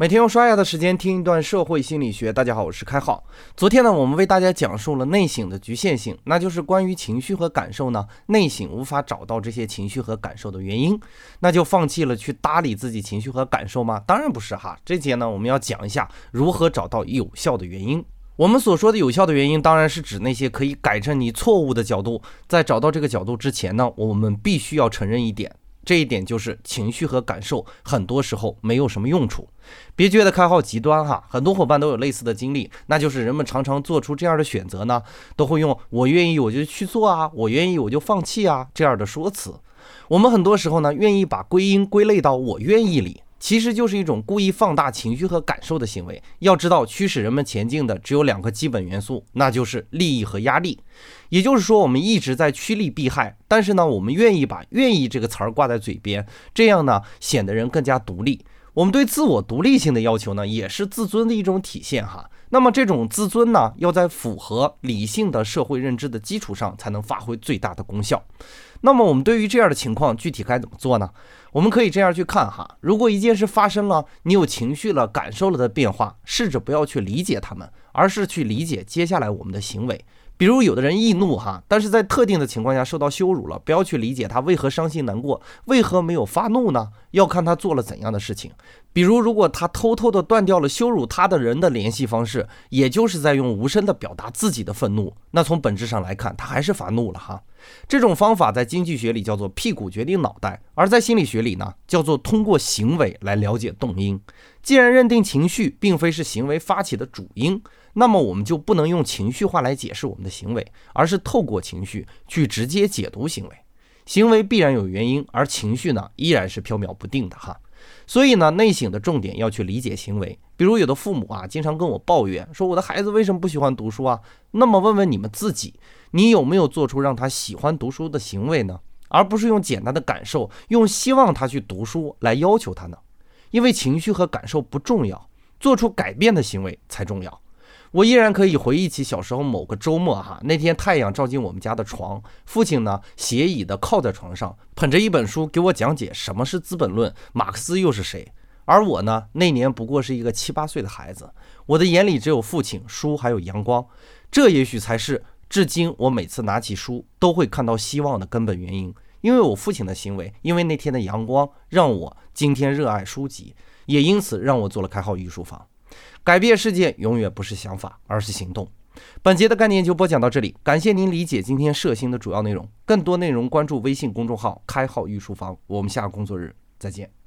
每天用刷牙的时间听一段社会心理学。大家好，我是开浩。昨天呢，我们为大家讲述了内省的局限性，那就是关于情绪和感受呢，内省无法找到这些情绪和感受的原因，那就放弃了去搭理自己情绪和感受吗？当然不是哈。这节呢，我们要讲一下如何找到有效的原因。我们所说的有效的原因，当然是指那些可以改正你错误的角度。在找到这个角度之前呢，我们必须要承认一点。这一点就是情绪和感受，很多时候没有什么用处。别觉得开号极端哈，很多伙伴都有类似的经历，那就是人们常常做出这样的选择呢，都会用“我愿意我就去做啊，我愿意我就放弃啊”这样的说辞。我们很多时候呢，愿意把归因归类到“我愿意”里。其实就是一种故意放大情绪和感受的行为。要知道，驱使人们前进的只有两个基本元素，那就是利益和压力。也就是说，我们一直在趋利避害，但是呢，我们愿意把“愿意”这个词儿挂在嘴边，这样呢，显得人更加独立。我们对自我独立性的要求呢，也是自尊的一种体现哈。那么这种自尊呢，要在符合理性的社会认知的基础上，才能发挥最大的功效。那么我们对于这样的情况，具体该怎么做呢？我们可以这样去看哈，如果一件事发生了，你有情绪了、感受了的变化，试着不要去理解他们，而是去理解接下来我们的行为。比如有的人易怒哈，但是在特定的情况下受到羞辱了，不要去理解他为何伤心难过，为何没有发怒呢？要看他做了怎样的事情。比如如果他偷偷的断掉了羞辱他的人的联系方式，也就是在用无声的表达自己的愤怒，那从本质上来看，他还是发怒了哈。这种方法在经济学里叫做屁股决定脑袋，而在心理学里呢，叫做通过行为来了解动因。既然认定情绪并非是行为发起的主因。那么我们就不能用情绪化来解释我们的行为，而是透过情绪去直接解读行为。行为必然有原因，而情绪呢依然是飘渺不定的哈。所以呢，内省的重点要去理解行为。比如有的父母啊，经常跟我抱怨说我的孩子为什么不喜欢读书啊？那么问问你们自己，你有没有做出让他喜欢读书的行为呢？而不是用简单的感受，用希望他去读书来要求他呢？因为情绪和感受不重要，做出改变的行为才重要。我依然可以回忆起小时候某个周末，哈，那天太阳照进我们家的床，父亲呢斜倚的靠在床上，捧着一本书给我讲解什么是《资本论》，马克思又是谁。而我呢，那年不过是一个七八岁的孩子，我的眼里只有父亲、书还有阳光，这也许才是至今我每次拿起书都会看到希望的根本原因。因为我父亲的行为，因为那天的阳光，让我今天热爱书籍，也因此让我做了开号御书房。改变世界永远不是想法，而是行动。本节的概念就播讲到这里，感谢您理解今天社星的主要内容。更多内容关注微信公众号“开号御书房”。我们下个工作日再见。